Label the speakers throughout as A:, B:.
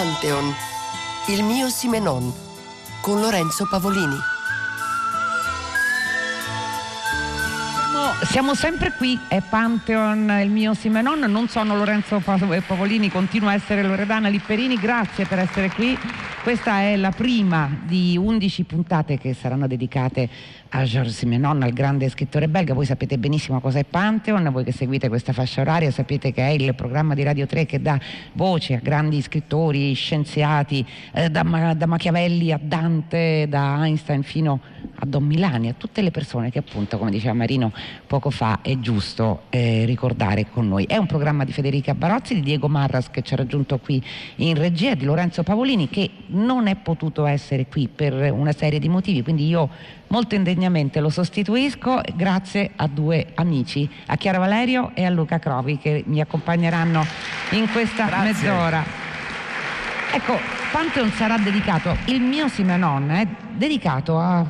A: Pantheon, il mio Simenon, con Lorenzo Pavolini.
B: Siamo sempre qui, è Pantheon, il mio Simenon, non sono Lorenzo Pavolini, continuo a essere Loredana Lipperini, grazie per essere qui. Questa è la prima di 11 puntate che saranno dedicate a Georges Simenon, al grande scrittore belga. Voi sapete benissimo cosa è Pantheon, voi che seguite questa fascia oraria sapete che è il programma di Radio 3 che dà voce a grandi scrittori, scienziati, eh, da, da, Machiavelli a Dante, da Einstein fino a Don Milani, a tutte le persone che appunto, come diceva Marino poco fa, è giusto eh, ricordare con noi. È un programma di Federica Barozzi, di Diego Marras che ci ha raggiunto qui in regia, di Lorenzo Pavolini che non è potuto essere qui per una serie di motivi, quindi io molto indegnamente lo sostituisco grazie a due amici, a Chiara Valerio e a Luca Crovi che mi accompagneranno in questa grazie. mezz'ora. Ecco, Pantheon sarà dedicato, il mio Simenon è dedicato a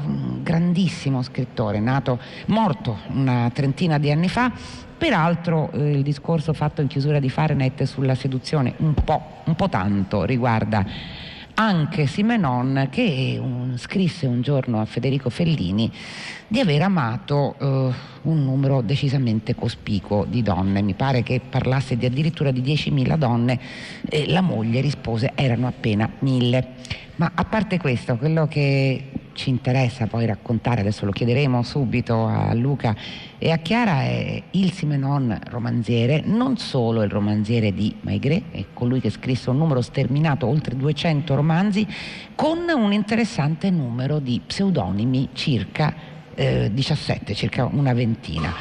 B: grandissimo scrittore, nato, morto una trentina di anni fa, Peraltro eh, il discorso fatto in chiusura di Fahrenheit sulla seduzione un po', un po tanto riguarda anche Simenon che un, scrisse un giorno a Federico Fellini di aver amato eh, un numero decisamente cospicuo di donne, mi pare che parlasse di addirittura di 10.000 donne e la moglie rispose erano appena 1.000. Ma a parte questo, quello che ci interessa poi raccontare, adesso lo chiederemo subito a Luca e a Chiara, è il Simenon romanziere, non solo il romanziere di Maigret, è colui che scrisse un numero sterminato, oltre 200 romanzi, con un interessante numero di pseudonimi, circa eh, 17, circa una ventina.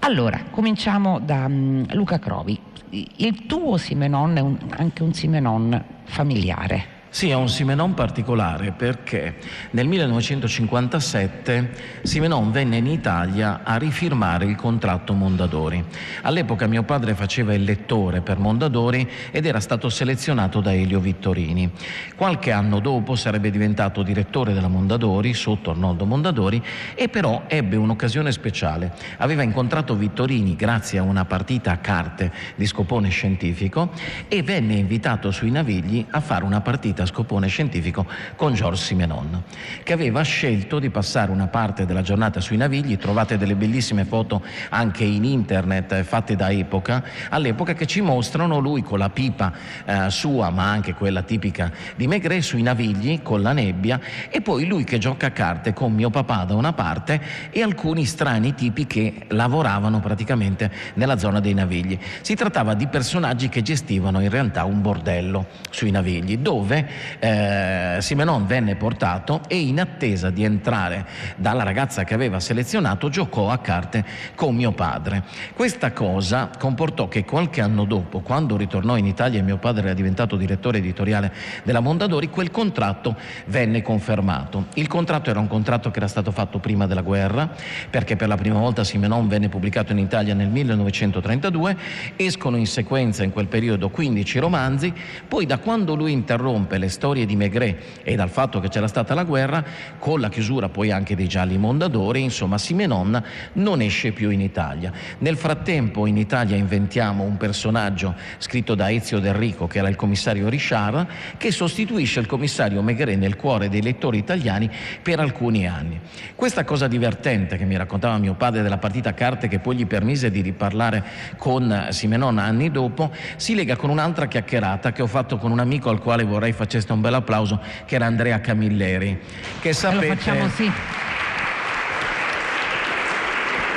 B: Allora, cominciamo da um, Luca Crovi. Il tuo Simenon è un, anche un Simenon familiare.
C: Sì, è un Simenon particolare perché nel 1957 Simenon venne in Italia a rifirmare il contratto Mondadori. All'epoca mio padre faceva il lettore per Mondadori ed era stato selezionato da Elio Vittorini. Qualche anno dopo sarebbe diventato direttore della Mondadori sotto Arnoldo Mondadori e però ebbe un'occasione speciale. Aveva incontrato Vittorini grazie a una partita a carte di scopone scientifico e venne invitato sui Navigli a fare una partita a scopone scientifico con Georges Simenon, che aveva scelto di passare una parte della giornata sui Navigli. Trovate delle bellissime foto anche in internet eh, fatte da epoca, all'epoca che ci mostrano lui con la pipa eh, sua, ma anche quella tipica di Maigret, sui Navigli con la nebbia e poi lui che gioca a carte con mio papà da una parte e alcuni strani tipi che lavoravano praticamente nella zona dei Navigli. Si trattava di personaggi che gestivano in realtà un bordello sui Navigli, dove eh, Simenon venne portato e in attesa di entrare dalla ragazza che aveva selezionato giocò a carte con mio padre. Questa cosa comportò che qualche anno dopo, quando ritornò in Italia e mio padre era diventato direttore editoriale della Mondadori, quel contratto venne confermato. Il contratto era un contratto che era stato fatto prima della guerra, perché per la prima volta Simenon venne pubblicato in Italia nel 1932, escono in sequenza in quel periodo 15 romanzi, poi da quando lui interrompe le storie di Maigret e dal fatto che c'era stata la guerra, con la chiusura poi anche dei gialli mondadori, insomma Simenon non esce più in Italia. Nel frattempo in Italia inventiamo un personaggio scritto da Ezio Del Rico, che era il commissario Richard, che sostituisce il commissario Maigret nel cuore dei lettori italiani per alcuni anni. Questa cosa divertente che mi raccontava mio padre della partita a carte che poi gli permise di riparlare con Simenon anni dopo, si lega con un'altra chiacchierata che ho fatto con un amico al quale vorrei facesse questo un bel applauso, che era Andrea Camilleri, che sapete...
B: Facciamo, sì.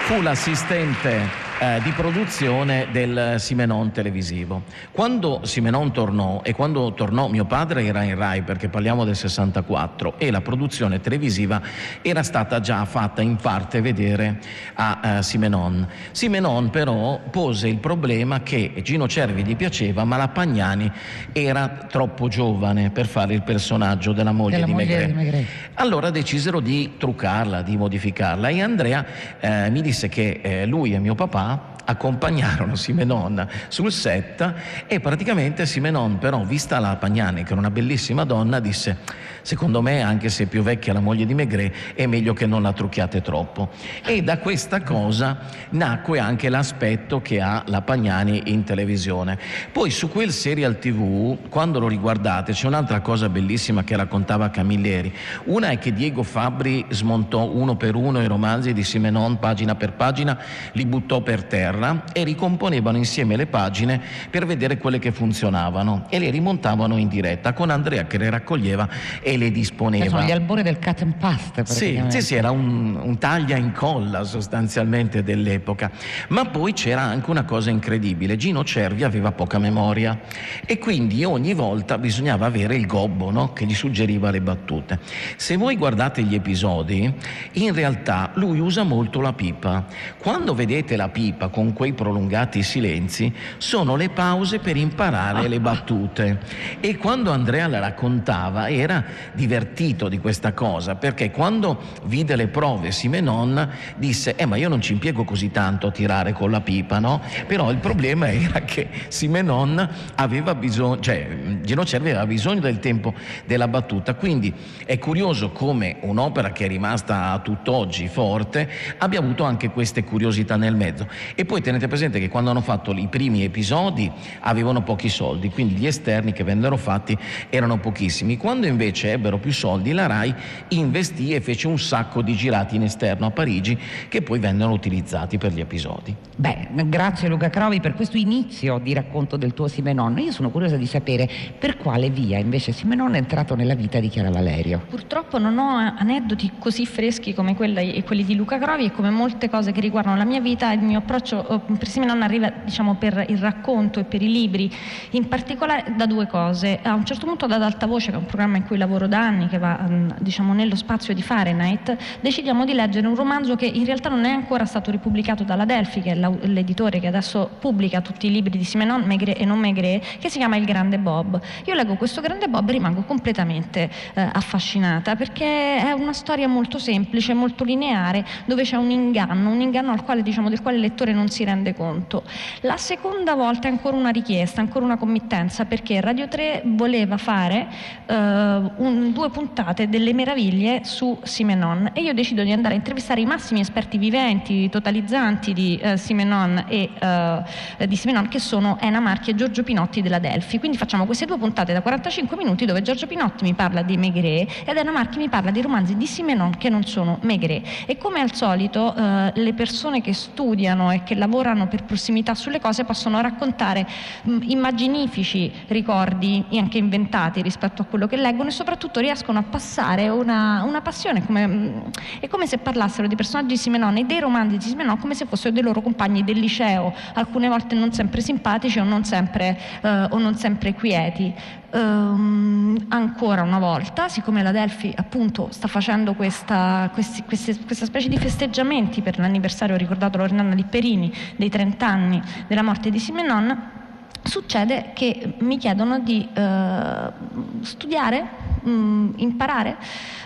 C: Fu l'assistente eh, di produzione del Simenon televisivo. Quando Simenon tornò e quando tornò mio padre era in Rai perché parliamo del 64 e la produzione televisiva era stata già fatta in parte vedere a eh, Simenon. Simenon però pose il problema che Gino Cervi gli piaceva ma la Pagnani era troppo giovane per fare il personaggio della moglie, della di, moglie Maigret. di Maigret. Allora decisero di truccarla, di modificarla e Andrea eh, mi disse che eh, lui e mio papà accompagnarono Simenon sul set e praticamente Simenon però, vista la Pagnani che era una bellissima donna, disse secondo me anche se è più vecchia la moglie di Maigret è meglio che non la trucchiate troppo. E da questa cosa nacque anche l'aspetto che ha la Pagnani in televisione. Poi su quel serial tv, quando lo riguardate, c'è un'altra cosa bellissima che raccontava Camilleri. Una è che Diego Fabri smontò uno per uno i romanzi di Simenon pagina per pagina, li buttò per terra e ricomponevano insieme le pagine per vedere quelle che funzionavano e le rimontavano in diretta con Andrea che le raccoglieva e le disponeva.
B: Sono gli albori del cut and paste.
C: Sì, sì, sì, era un, un taglia incolla sostanzialmente dell'epoca. Ma poi c'era anche una cosa incredibile, Gino Cervi aveva poca memoria e quindi ogni volta bisognava avere il gobbo no? che gli suggeriva le battute. Se voi guardate gli episodi, in realtà lui usa molto la pipa. Quando vedete la pipa con quei prolungati silenzi, sono le pause per imparare le battute. E quando Andrea le raccontava era divertito di questa cosa, perché quando vide le prove Simenon disse, eh ma io non ci impiego così tanto a tirare con la pipa, no? Però il problema era che Simenon aveva bisogno, cioè Gino Cervi aveva bisogno del tempo della battuta, quindi è curioso come un'opera che è rimasta a tutt'oggi forte abbia avuto anche queste curiosità nel mezzo. E poi tenete presente che quando hanno fatto i primi episodi avevano pochi soldi, quindi gli esterni che vennero fatti erano pochissimi. Quando invece ebbero più soldi, la RAI investì e fece un sacco di girati in esterno a Parigi che poi vennero utilizzati per gli episodi.
B: Beh, grazie Luca Crovi per questo inizio di racconto del tuo Simenon. Io sono curiosa di sapere per quale via invece Simenon è entrato nella vita di Chiara Valerio.
D: Purtroppo non ho aneddoti così freschi come quelli, quelli di Luca Crovi e come molte cose che riguardano la mia vita il mio approccio eh, per Simenon arriva diciamo, per il racconto e per i libri, in particolare da due cose. A un certo punto ad Alta Voce, che è un programma in cui lavoro da anni, che va mm, diciamo, nello spazio di Fahrenheit, decidiamo di leggere un romanzo che in realtà non è ancora stato ripubblicato dalla Delphi, che è l'editore che adesso pubblica tutti i libri di Simenon Maigret e non Maigret, che si chiama Il Grande Bob. Io leggo questo Grande Bob e rimango completamente eh, affascinata perché è una storia molto semplice, molto lineare, dove c'è un inganno, un inganno al quale, diciamo, del quale il lettore non si rende conto. La seconda volta è ancora una richiesta, ancora una committenza, perché Radio 3 voleva fare eh, un, due puntate delle meraviglie su Simenon e io decido di andare a intervistare i massimi esperti viventi, totalizzanti di eh, Simenon e eh, di Simenon che sono Ena Marchi e Giorgio Pinotti della Delphi. Quindi facciamo queste due puntate da 45 minuti dove Giorgio Pinotti mi parla di Maigret ed Ena Marchi mi parla di romanzi di Simenon che non sono Maigret. E come al solito eh, le persone che studiano e che lavorano per prossimità sulle cose possono raccontare mh, immaginifici ricordi anche inventati rispetto a quello che leggono e soprattutto riescono a passare una, una passione. Come, è come se parlassero di personaggi di Simenon e dei romanzi di Simenon come se fossero dei loro compagni del liceo, alcune volte non sempre simpatici o non sempre, eh, o non sempre quieti. Um, ancora una volta, siccome la Delphi appunto sta facendo questa, questi, queste, questa specie di festeggiamenti per l'anniversario ricordato Loredana Lipperini dei 30 anni della morte di Simenon, succede che mi chiedono di uh, studiare, um, imparare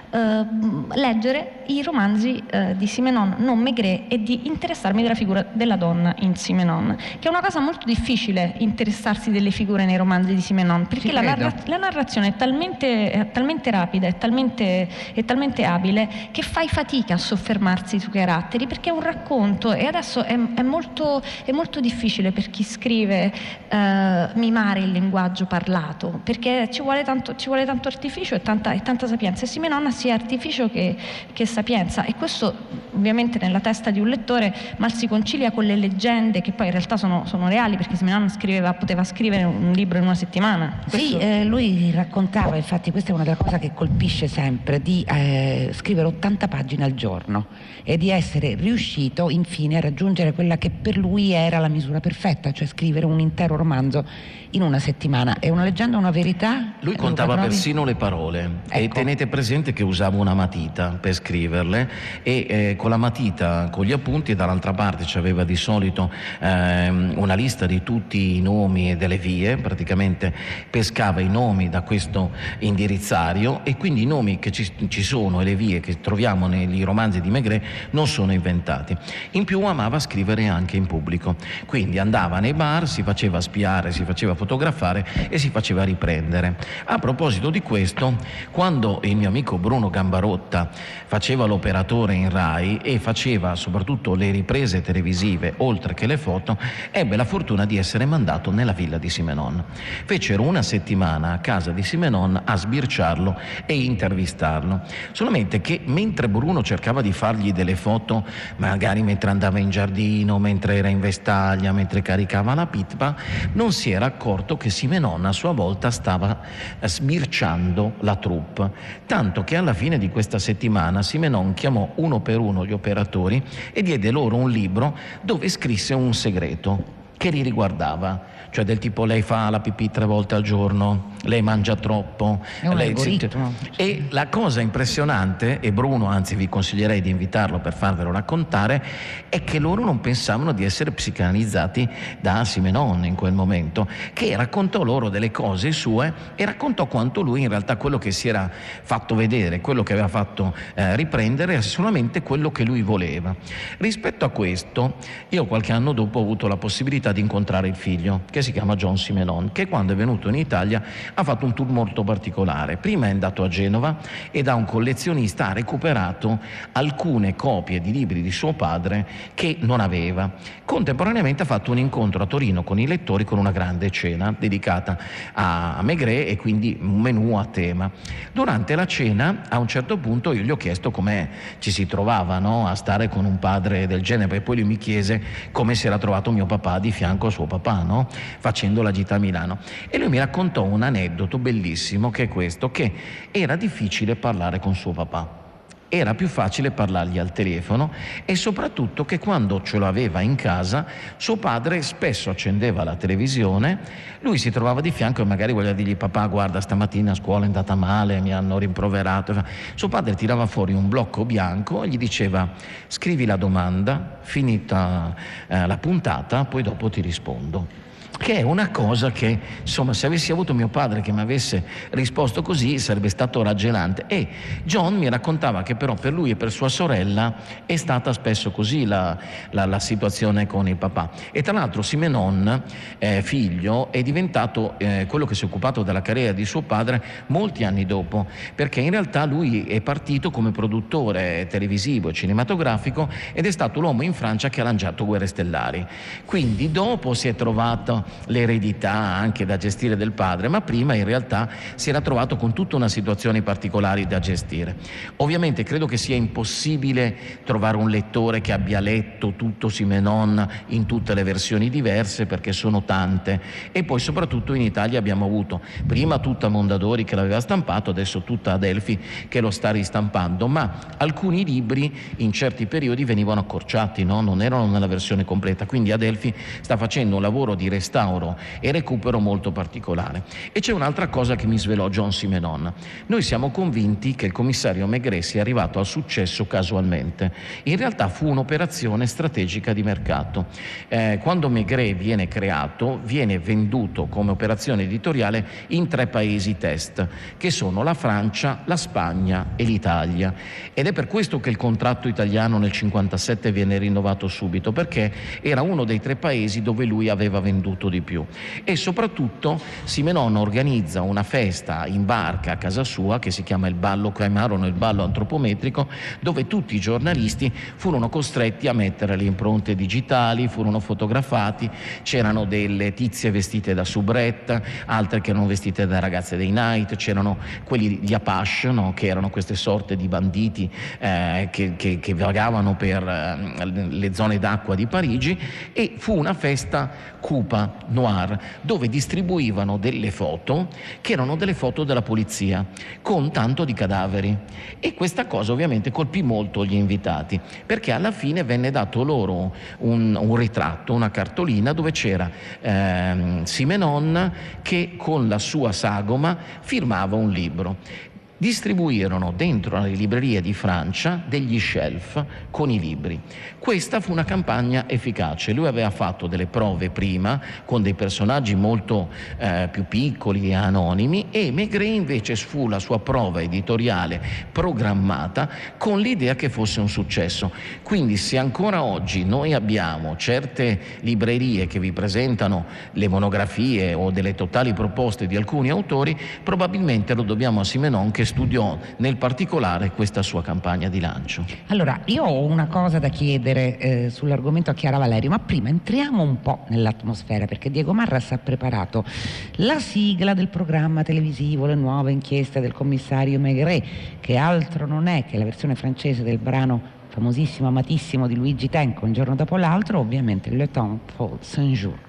D: eh, leggere i romanzi eh, di Simenon, non Maigret, e di interessarmi della figura della donna in Simenon, che è una cosa molto difficile interessarsi delle figure nei romanzi di Simenon, perché la, narra- la, narrazione è talmente, è talmente rapida, è talmente, è talmente, abile, che fai fatica a soffermarsi sui caratteri, perché è un racconto e adesso è, è, molto, è molto, difficile per chi scrive eh, mimare il linguaggio parlato, perché ci vuole tanto, ci vuole tanto artificio e tanta, e tanta sapienza. E Simenon sia artificio che, che, sapienza e questo ovviamente nella testa di un lettore mal si concilia con le leggende che poi in realtà sono, sono reali perché Simenon scriveva, poteva scrivere un libro in una settimana.
B: Questo... Sì, eh, lui raccontava, infatti questa è una delle cose che colpisce sempre, di eh, scrivere 80 pagine al giorno e di essere riuscito infine a raggiungere quella che per lui era la misura perfetta, cioè scrivere un intero romanzo in una settimana. È una leggenda, una verità?
C: Lui contava persino le parole ecco. e tenete presente che usavo una matita per scriverle e eh, con la matita, con gli appunti, dall'altra parte c'aveva di solito ehm, una lista di tutti i nomi e delle vie, praticamente pescava i nomi da questo indirizzario e quindi i nomi che ci, ci sono e le vie che troviamo nei romanzi di Maigret non sono inventati. In più amava scrivere anche in pubblico, quindi andava nei bar, si faceva spiare, si faceva fotografare e si faceva riprendere. A proposito di questo, quando il mio amico Bruno Gambarotta faceva l'operatore in RAI e faceva soprattutto le riprese televisive oltre che le foto, ebbe la fortuna di essere mandato nella villa di Simenon. Fecero una settimana a casa di Simenon a sbirciarlo e intervistarlo. Solamente che mentre Bruno cercava di fargli delle foto, magari mentre andava in giardino, mentre era in vestaglia, mentre caricava la pitpa, non si era accorto che Simenon a sua volta stava sbirciando la troupe. Tanto che alla fine di questa settimana Simenon chiamò uno per uno gli operatori e diede loro un libro dove scrisse un segreto che li riguardava cioè del tipo lei fa la pipì tre volte al giorno, lei mangia troppo. Lei...
B: algoritmo.
C: E la cosa impressionante, e Bruno anzi vi consiglierei di invitarlo per farvelo raccontare, è che loro non pensavano di essere psicanalizzati da Simenon in quel momento, che raccontò loro delle cose sue e raccontò quanto lui in realtà quello che si era fatto vedere, quello che aveva fatto eh, riprendere, era solamente quello che lui voleva. Rispetto a questo, io qualche anno dopo ho avuto la possibilità di incontrare il figlio, che si chiama John Simenon, che quando è venuto in Italia ha fatto un tour molto particolare. Prima è andato a Genova e da un collezionista ha recuperato alcune copie di libri di suo padre che non aveva. Contemporaneamente ha fatto un incontro a Torino con i lettori con una grande cena dedicata a Maigret e quindi un menù a tema. Durante la cena a un certo punto io gli ho chiesto come ci si trovava no? a stare con un padre del genere, e poi lui mi chiese come si era trovato mio papà di fianco a suo papà. No? Facendo la gita a Milano. E lui mi raccontò un aneddoto bellissimo che è questo, che era difficile parlare con suo papà era più facile parlargli al telefono e soprattutto che quando ce l'aveva in casa suo padre spesso accendeva la televisione, lui si trovava di fianco e magari voleva dirgli papà guarda stamattina a scuola è andata male, mi hanno rimproverato. Suo padre tirava fuori un blocco bianco e gli diceva scrivi la domanda, finita eh, la puntata, poi dopo ti rispondo che è una cosa che, insomma, se avessi avuto mio padre che mi avesse risposto così sarebbe stato raggelante. E John mi raccontava che però per lui e per sua sorella è stata spesso così la, la, la situazione con il papà. E tra l'altro Simenon, eh, figlio, è diventato eh, quello che si è occupato della carriera di suo padre molti anni dopo, perché in realtà lui è partito come produttore televisivo e cinematografico ed è stato l'uomo in Francia che ha lanciato Guerre Stellari. Quindi dopo si è trovato l'eredità anche da gestire del padre, ma prima in realtà si era trovato con tutta una situazione particolare da gestire. Ovviamente credo che sia impossibile trovare un lettore che abbia letto tutto Simenon in tutte le versioni diverse perché sono tante e poi soprattutto in Italia abbiamo avuto prima tutta Mondadori che l'aveva stampato, adesso tutta Adelphi che lo sta ristampando, ma alcuni libri in certi periodi venivano accorciati, no? non erano nella versione completa, quindi Adelphi sta facendo un lavoro di restauro restauro e recupero molto particolare. E c'è un'altra cosa che mi svelò John Simenon. Noi siamo convinti che il commissario Maigret sia arrivato al successo casualmente. In realtà fu un'operazione strategica di mercato. Eh, quando Maigret viene creato, viene venduto come operazione editoriale in tre paesi test, che sono la Francia, la Spagna e l'Italia. Ed è per questo che il contratto italiano nel 1957 viene rinnovato subito, perché era uno dei tre paesi dove lui aveva venduto molto di più. E soprattutto Simenon organizza una festa in barca a casa sua che si chiama il ballo chiamarono il ballo antropometrico, dove tutti i giornalisti furono costretti a mettere le impronte digitali, furono fotografati, c'erano delle tizie vestite da soubrette, altre che erano vestite da ragazze dei night, c'erano quelli di Apache, no? che erano queste sorte di banditi eh, che, che, che, vagavano per eh, le zone d'acqua di Parigi e fu una festa cupa noir dove distribuivano delle foto che erano delle foto della polizia con tanto di cadaveri. E questa cosa ovviamente colpì molto gli invitati perché alla fine venne dato loro un, un ritratto, una cartolina dove c'era ehm, Simenon che con la sua sagoma firmava un libro distribuirono dentro le librerie di Francia degli shelf con i libri. Questa fu una campagna efficace. Lui aveva fatto delle prove prima con dei personaggi molto eh, più piccoli e anonimi e Maigret invece fu la sua prova editoriale programmata con l'idea che fosse un successo. Quindi se ancora oggi noi abbiamo certe librerie che vi presentano le monografie o delle totali proposte di alcuni autori, probabilmente lo dobbiamo a Simenon che studiò nel particolare questa sua campagna di lancio.
B: Allora, io ho una cosa da chiedere eh, sull'argomento a Chiara Valerio, ma prima entriamo un po' nell'atmosfera perché Diego Marras ha preparato la sigla del programma televisivo Le nuove inchieste del commissario Maigret, che altro non è che la versione francese del brano famosissimo, amatissimo di Luigi Tenco, un giorno dopo l'altro, ovviamente Le Temps pour Saint-Jour.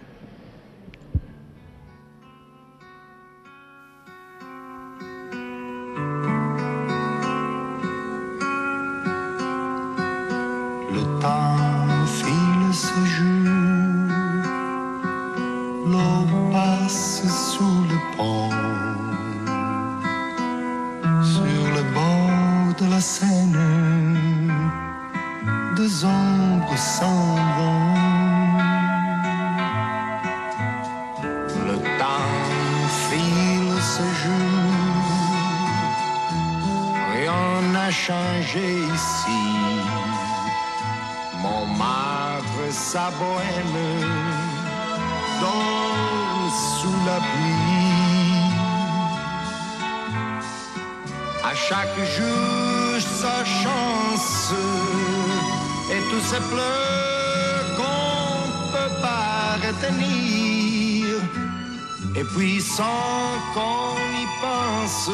E: Et puis sans qu'on y pense,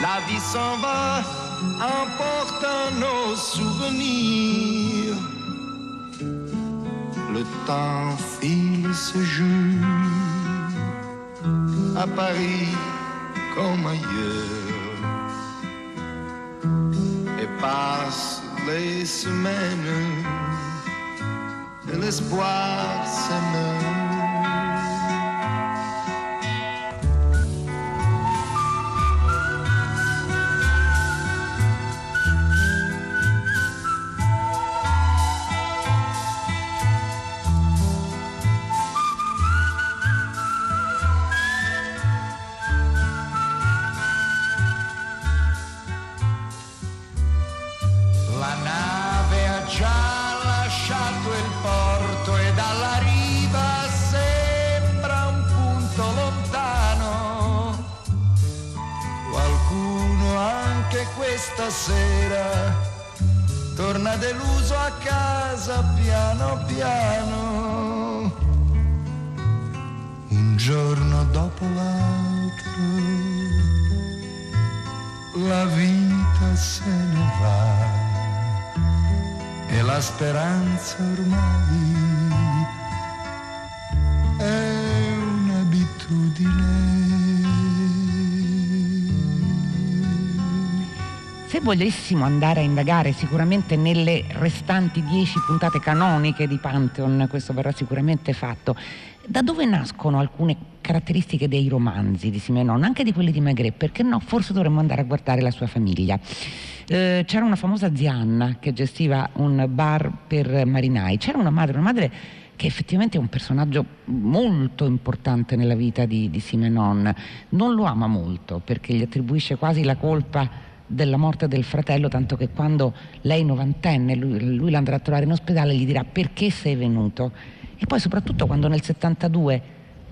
E: la vie s'en va, emportant nos souvenirs. Le temps file ce jour à Paris comme ailleurs. Et passe les semaines que l'espoir s'émeut. sera torna deluso a casa piano piano. Un giorno dopo l'altro la vita se ne va e la speranza ormai
B: volessimo andare a indagare sicuramente nelle restanti dieci puntate canoniche di Pantheon, questo verrà sicuramente fatto, da dove nascono alcune caratteristiche dei romanzi di Simenon, anche di quelli di Maigret? Perché no? Forse dovremmo andare a guardare la sua famiglia. Eh, c'era una famosa zia Anna che gestiva un bar per marinai, c'era una madre, una madre che effettivamente è un personaggio molto importante nella vita di, di Simenon. Non lo ama molto perché gli attribuisce quasi la colpa della morte del fratello, tanto che quando lei novantenne, lui, lui l'andrà a trovare in ospedale, gli dirà perché sei venuto. E poi soprattutto quando nel 72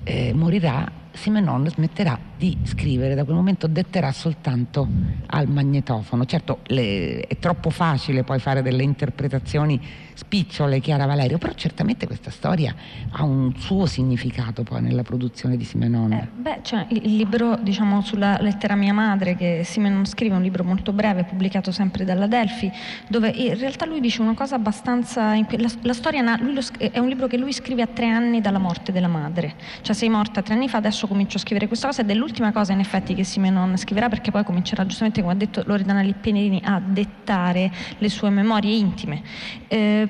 B: eh, morirà, Simenon smetterà di scrivere, da quel momento detterà soltanto al magnetofono. Certo le, è troppo facile poi fare delle interpretazioni spicciole, Chiara Valerio, però certamente questa storia ha un suo significato poi nella produzione di Simenon.
D: Eh, beh, cioè, il libro diciamo, sulla lettera mia madre che Simenon scrive, un libro molto breve, pubblicato sempre dalla Delphi, dove in realtà lui dice una cosa abbastanza... La, la storia lo, è un libro che lui scrive a tre anni dalla morte della madre, cioè sei morta tre anni fa, adesso comincio a scrivere questa cosa ed è l'ultima cosa in effetti che Simenon scriverà perché poi comincerà giustamente, come ha detto Loredana Lippenerini, a dettare le sue memorie intime. Eh,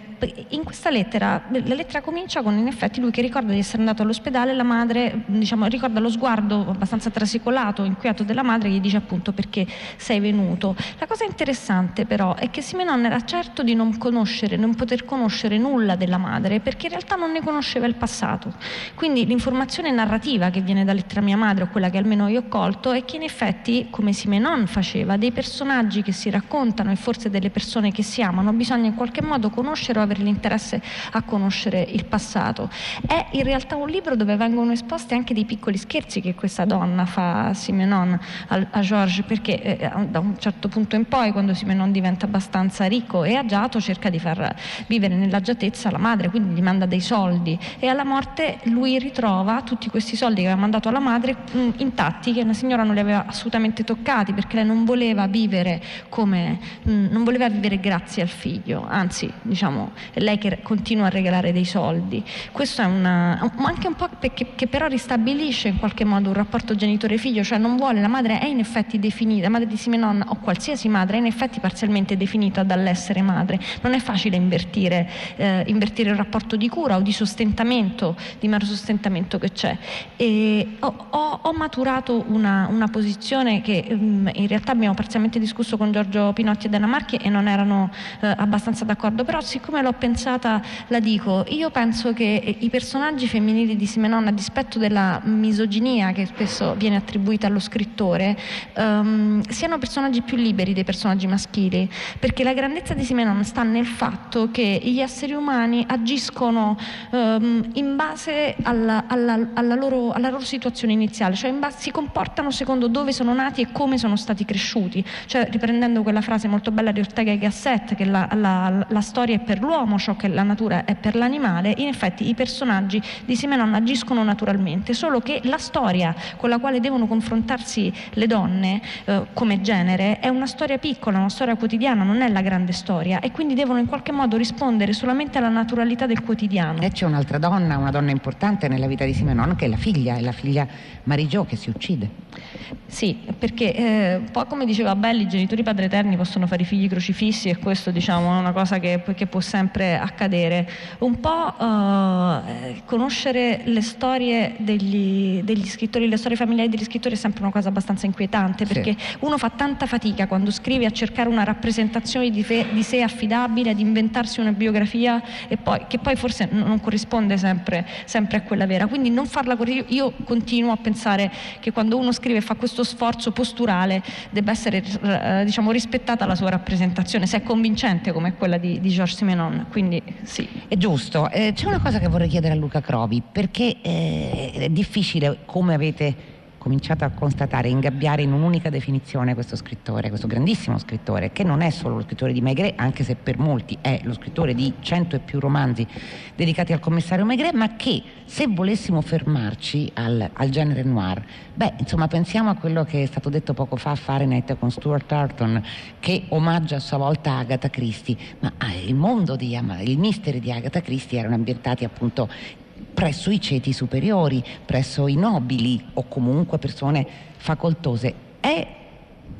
D: in questa lettera, la lettera comincia con in effetti lui che ricorda di essere andato all'ospedale, la madre diciamo, ricorda lo sguardo abbastanza trasecolato, inquieto della madre, gli dice appunto perché sei venuto. La cosa interessante però è che Simenon era certo di non conoscere, non poter conoscere nulla della madre perché in realtà non ne conosceva il passato. Quindi l'informazione narrativa che viene da lettera mia madre o quella che almeno io ho colto è che in effetti, come Simenon faceva, dei personaggi che si raccontano e forse delle persone che si amano, bisogna in qualche modo conoscere o avere l'interesse a conoscere il passato. È in realtà un libro dove vengono esposti anche dei piccoli scherzi che questa donna fa a Simenon, a, a Georges, perché eh, da un certo punto in poi, quando Simenon diventa abbastanza ricco e agiato, cerca di far vivere nell'agiatezza la madre, quindi gli manda dei soldi e alla morte lui ritrova tutti questi soldi che aveva mandato alla madre mh, mm, intatti, che la signora non li aveva assolutamente toccati perché lei non voleva vivere come, mh, mm, non voleva vivere grazie al figlio, anzi diciamo è lei che continua a regalare dei soldi. Questo è una, anche un po' perché, che però ristabilisce in qualche modo un rapporto genitore-figlio, cioè non vuole, la madre è in effetti definita, madre di Simenon o qualsiasi madre è in effetti parzialmente definita dall'essere madre. Non è facile invertire, eh, invertire il rapporto di cura o di sostentamento, di mero sostentamento che c'è. E ho, ho, ho maturato una, una, posizione che um, in realtà abbiamo parzialmente discusso con Giorgio Pinotti e Dana Marchi e non erano eh, abbastanza d'accordo, però siccome l'ho pensata la dico, io penso che i personaggi femminili di Simenon a dispetto della misoginia che spesso viene attribuita allo scrittore um, siano personaggi più liberi dei personaggi maschili perché la grandezza di Simenon sta nel fatto che gli esseri umani agiscono um, in base alla, alla, alla, loro, alla, loro, situazione iniziale cioè base, si comportano secondo dove sono nati e come sono stati cresciuti. Cioè riprendendo quella frase molto bella di Ortega e Gasset che la, la, la storia è per l'uomo ciò che la natura è per l'animale in effetti i personaggi di Simenon agiscono naturalmente, solo che la storia con la quale devono confrontarsi le donne eh, come genere è una storia piccola, una storia quotidiana, non è la grande storia e quindi devono in qualche modo rispondere solamente alla naturalità del quotidiano.
B: E c'è un'altra donna, una donna importante nella vita di Simenon che è la figlia, è la figlia Marigio che si uccide.
D: Sì, perché eh, poi come diceva Belli, i genitori padre eterni possono fare i figli crocifissi e questo diciamo, è una cosa che, che può sempre accadere. Un po' eh, conoscere le storie degli, degli, scrittori, le storie familiari degli scrittori è sempre una cosa abbastanza inquietante perché sì. uno fa tanta fatica quando scrive a cercare una rappresentazione di, fe, di sé affidabile, ad inventarsi una biografia poi, che poi forse non corrisponde sempre, sempre, a quella vera. Quindi non farla io, io continuo a pensare che quando uno scrive e fa questo sforzo posturale debba essere eh, diciamo, rispettata la sua rappresentazione, se è convincente come quella di, di Georges Simenon. Quindi sì.
B: È giusto. Eh, c'è una cosa che vorrei chiedere a Luca Crovi, perché eh, è difficile, come avete cominciato a constatare, ingabbiare in un'unica definizione questo scrittore, questo grandissimo scrittore, che non è solo lo scrittore di Maigret, anche se per molti è lo scrittore di cento e più romanzi dedicati al commissario Maigret, ma che se volessimo fermarci al, al genere noir, beh, insomma, pensiamo a quello che è stato detto poco fa a Fahrenheit con Stuart Turton, che omaggia a sua volta Agatha Christie, ma ah, il mondo di il mistero di Agatha Christie erano ambientati appunto presso i ceti superiori, presso i nobili o comunque persone facoltose. È,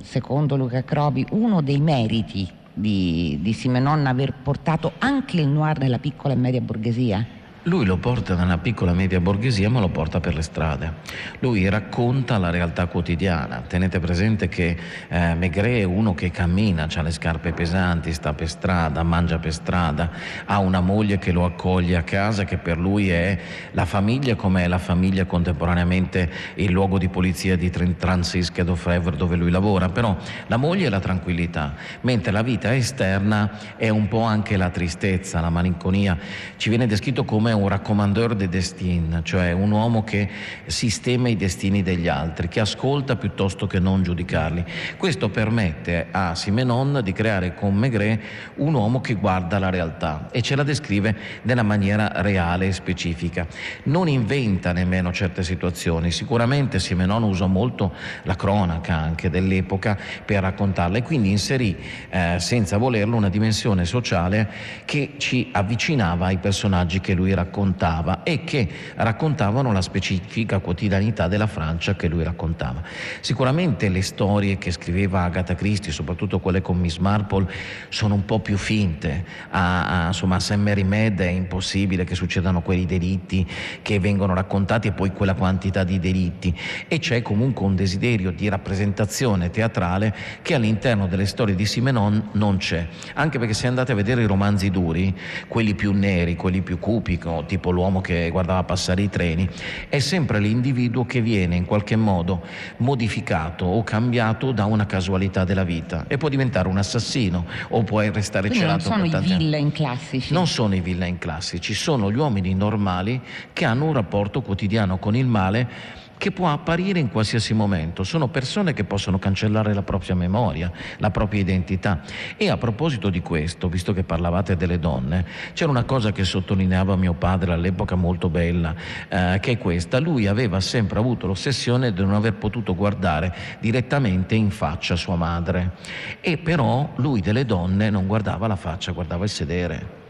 B: secondo Luca Crobi, uno dei meriti di, di Simenon aver portato anche il noir nella piccola e media borghesia?
C: Lui lo porta nella piccola media borghesia, ma lo porta per le strade. Lui racconta la realtà quotidiana. Tenete presente che eh, Maigret è uno che cammina, ha le scarpe pesanti, sta per strada, mangia per strada, ha una moglie che lo accoglie a casa, che per lui è la famiglia come è la famiglia contemporaneamente il luogo di polizia di Transisque d'Ofrevre dove lui lavora. Però la moglie è la tranquillità, mentre la vita esterna è un po' anche la tristezza, la malinconia. Ci viene descritto come un raccomandeur de destin, cioè un uomo che sistema i destini degli altri, che ascolta piuttosto che non giudicarli. Questo permette a Simenon di creare con Maigret un uomo che guarda la realtà e ce la descrive nella maniera reale e specifica. Non inventa nemmeno certe situazioni, sicuramente Simenon usa molto la cronaca anche dell'epoca per raccontarla e quindi inserì eh, senza volerlo una dimensione sociale che ci avvicinava ai personaggi che lui raccontava raccontava e che raccontavano la specifica quotidianità della Francia che lui raccontava. Sicuramente le storie che scriveva Agatha Christie, soprattutto quelle con Miss Marple, sono un po' più finte. A, a, insomma, a St. Mary Med è impossibile che succedano quei delitti che vengono raccontati e poi quella quantità di delitti e c'è comunque un desiderio di rappresentazione teatrale che all'interno delle storie di Simenon non c'è, anche perché se andate a vedere i romanzi duri, quelli più neri, quelli più cupi, tipo l'uomo che guardava passare i treni, è sempre l'individuo che viene in qualche modo modificato o cambiato da una casualità della vita e può diventare un assassino o può restare
B: Quindi
C: celato
B: non sono
C: per
B: i
C: tanti
B: villain classici.
C: non sono i villain classici, sono gli uomini normali che hanno un rapporto quotidiano con il male che può apparire in qualsiasi momento. Sono persone che possono cancellare la propria memoria, la propria identità. E a proposito di questo, visto che parlavate delle donne, c'era una cosa che sottolineava mio padre all'epoca molto bella, eh, che è questa. Lui aveva sempre avuto l'ossessione di non aver potuto guardare direttamente in faccia sua madre. E però lui delle donne non guardava la faccia, guardava il sedere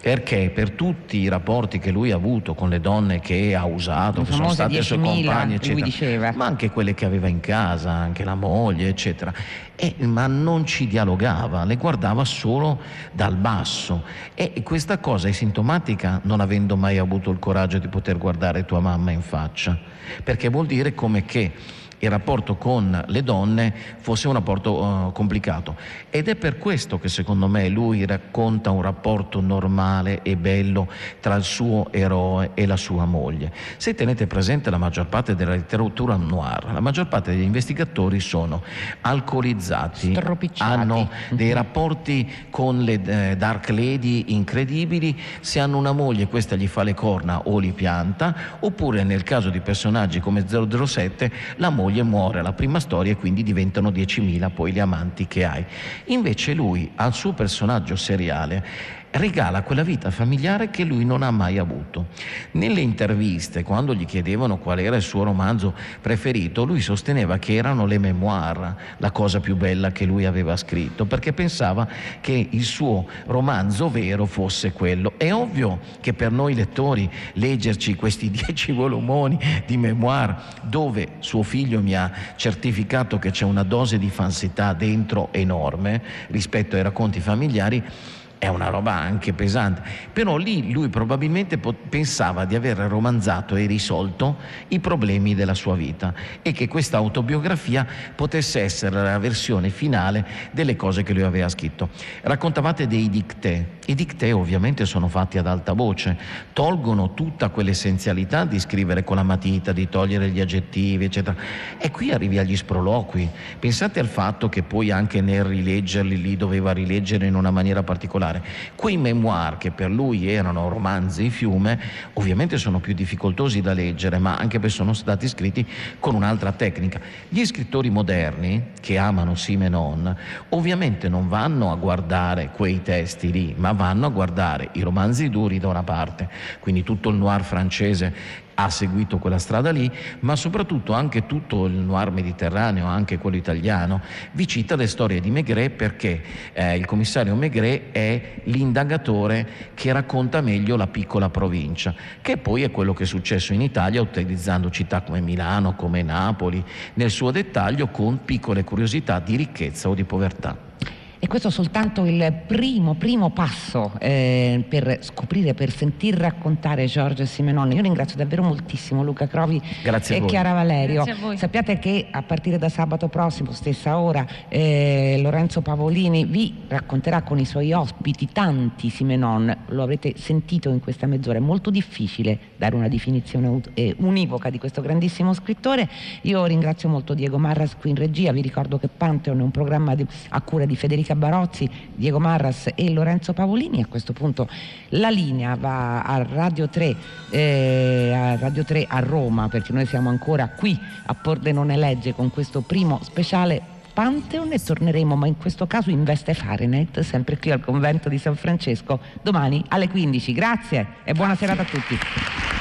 C: perché per tutti i rapporti che lui ha avuto con le donne che ha usato,
B: Le
C: che sono state sue
B: 10.000,
C: compagne, eccetera, ma anche quelle che aveva in casa, anche la moglie, eccetera, e- ma non ci dialogava, le guardava solo dal basso. E questa cosa è sintomatica non avendo mai avuto il coraggio di poter guardare tua mamma in faccia, perché vuol dire come che il rapporto con le donne fosse un rapporto eh, complicato. Ed è per questo che secondo me lui racconta un rapporto normale e bello tra il suo eroe e la sua moglie. Se tenete presente la maggior parte della letteratura noir, la maggior parte degli investigatori sono alcolizzati, hanno dei rapporti con le eh, dark lady incredibili, se hanno una moglie questa gli fa le corna o li pianta, oppure nel caso di personaggi come 007 la moglie muore alla prima storia e quindi diventano 10.000 poi gli amanti che hai. Invece lui al suo personaggio seriale regala quella vita familiare che lui non ha mai avuto. Nelle interviste, quando gli chiedevano qual era il suo romanzo preferito, lui sosteneva che erano le memoir la cosa più bella che lui aveva scritto, perché pensava che il suo romanzo vero fosse quello. È ovvio che per noi lettori leggerci questi dieci volumoni di memoir dove suo figlio mi ha certificato che c'è una dose di falsità dentro enorme rispetto ai racconti familiari, è una roba anche pesante, però lì lui probabilmente po- pensava di aver romanzato e risolto i problemi della sua vita e che questa autobiografia potesse essere la versione finale delle cose che lui aveva scritto. Raccontavate dei dictée, i dictée ovviamente sono fatti ad alta voce, tolgono tutta quell'essenzialità di scrivere con la matita, di togliere gli aggettivi, eccetera. E qui arrivi agli sproloqui. Pensate al fatto che poi anche nel rileggerli lì doveva rileggere in una maniera particolare. Quei memoir che per lui erano romanzi fiume, ovviamente sono più difficoltosi da leggere, ma anche perché sono stati scritti con un'altra tecnica. Gli scrittori moderni che amano Simenon, ovviamente non vanno a guardare quei testi lì, ma vanno a guardare i romanzi duri da una parte, quindi tutto il noir francese ha seguito quella strada lì, ma soprattutto anche tutto il noir mediterraneo, anche quello italiano, vi cita le storie di Maigret perché eh, il commissario Maigret è l'indagatore che racconta meglio la piccola provincia, che poi è quello che è successo in Italia utilizzando città come Milano, come Napoli, nel suo dettaglio con piccole curiosità di ricchezza o di povertà.
B: E questo è soltanto il primo, primo passo eh, per scoprire, per sentir raccontare Giorgio Simenon. Io ringrazio davvero moltissimo Luca Crovi
C: Grazie a
B: e. Chiara Valerio.
D: Grazie a voi.
B: Sappiate che a partire da sabato prossimo, stessa ora, eh, Lorenzo Pavolini vi racconterà con i suoi ospiti tanti Simenon. Lo avrete sentito in questa mezz'ora. È molto difficile dare una definizione eh, univoca di questo grandissimo scrittore. Io ringrazio molto Diego Marras qui in regia. Vi ricordo che Pantheon è un programma di- a cura di Federica Barozzi, Diego Marras e Lorenzo Pavolini. A questo punto la linea va a Radio 3, eh, a Radio 3 a Roma, perché noi siamo ancora qui a Pordenone Legge con questo primo speciale Pantheon e torneremo, ma in questo caso in veste Fahrenheit, sempre qui al convento di San Francesco, domani alle 15. Grazie e buona serata a tutti.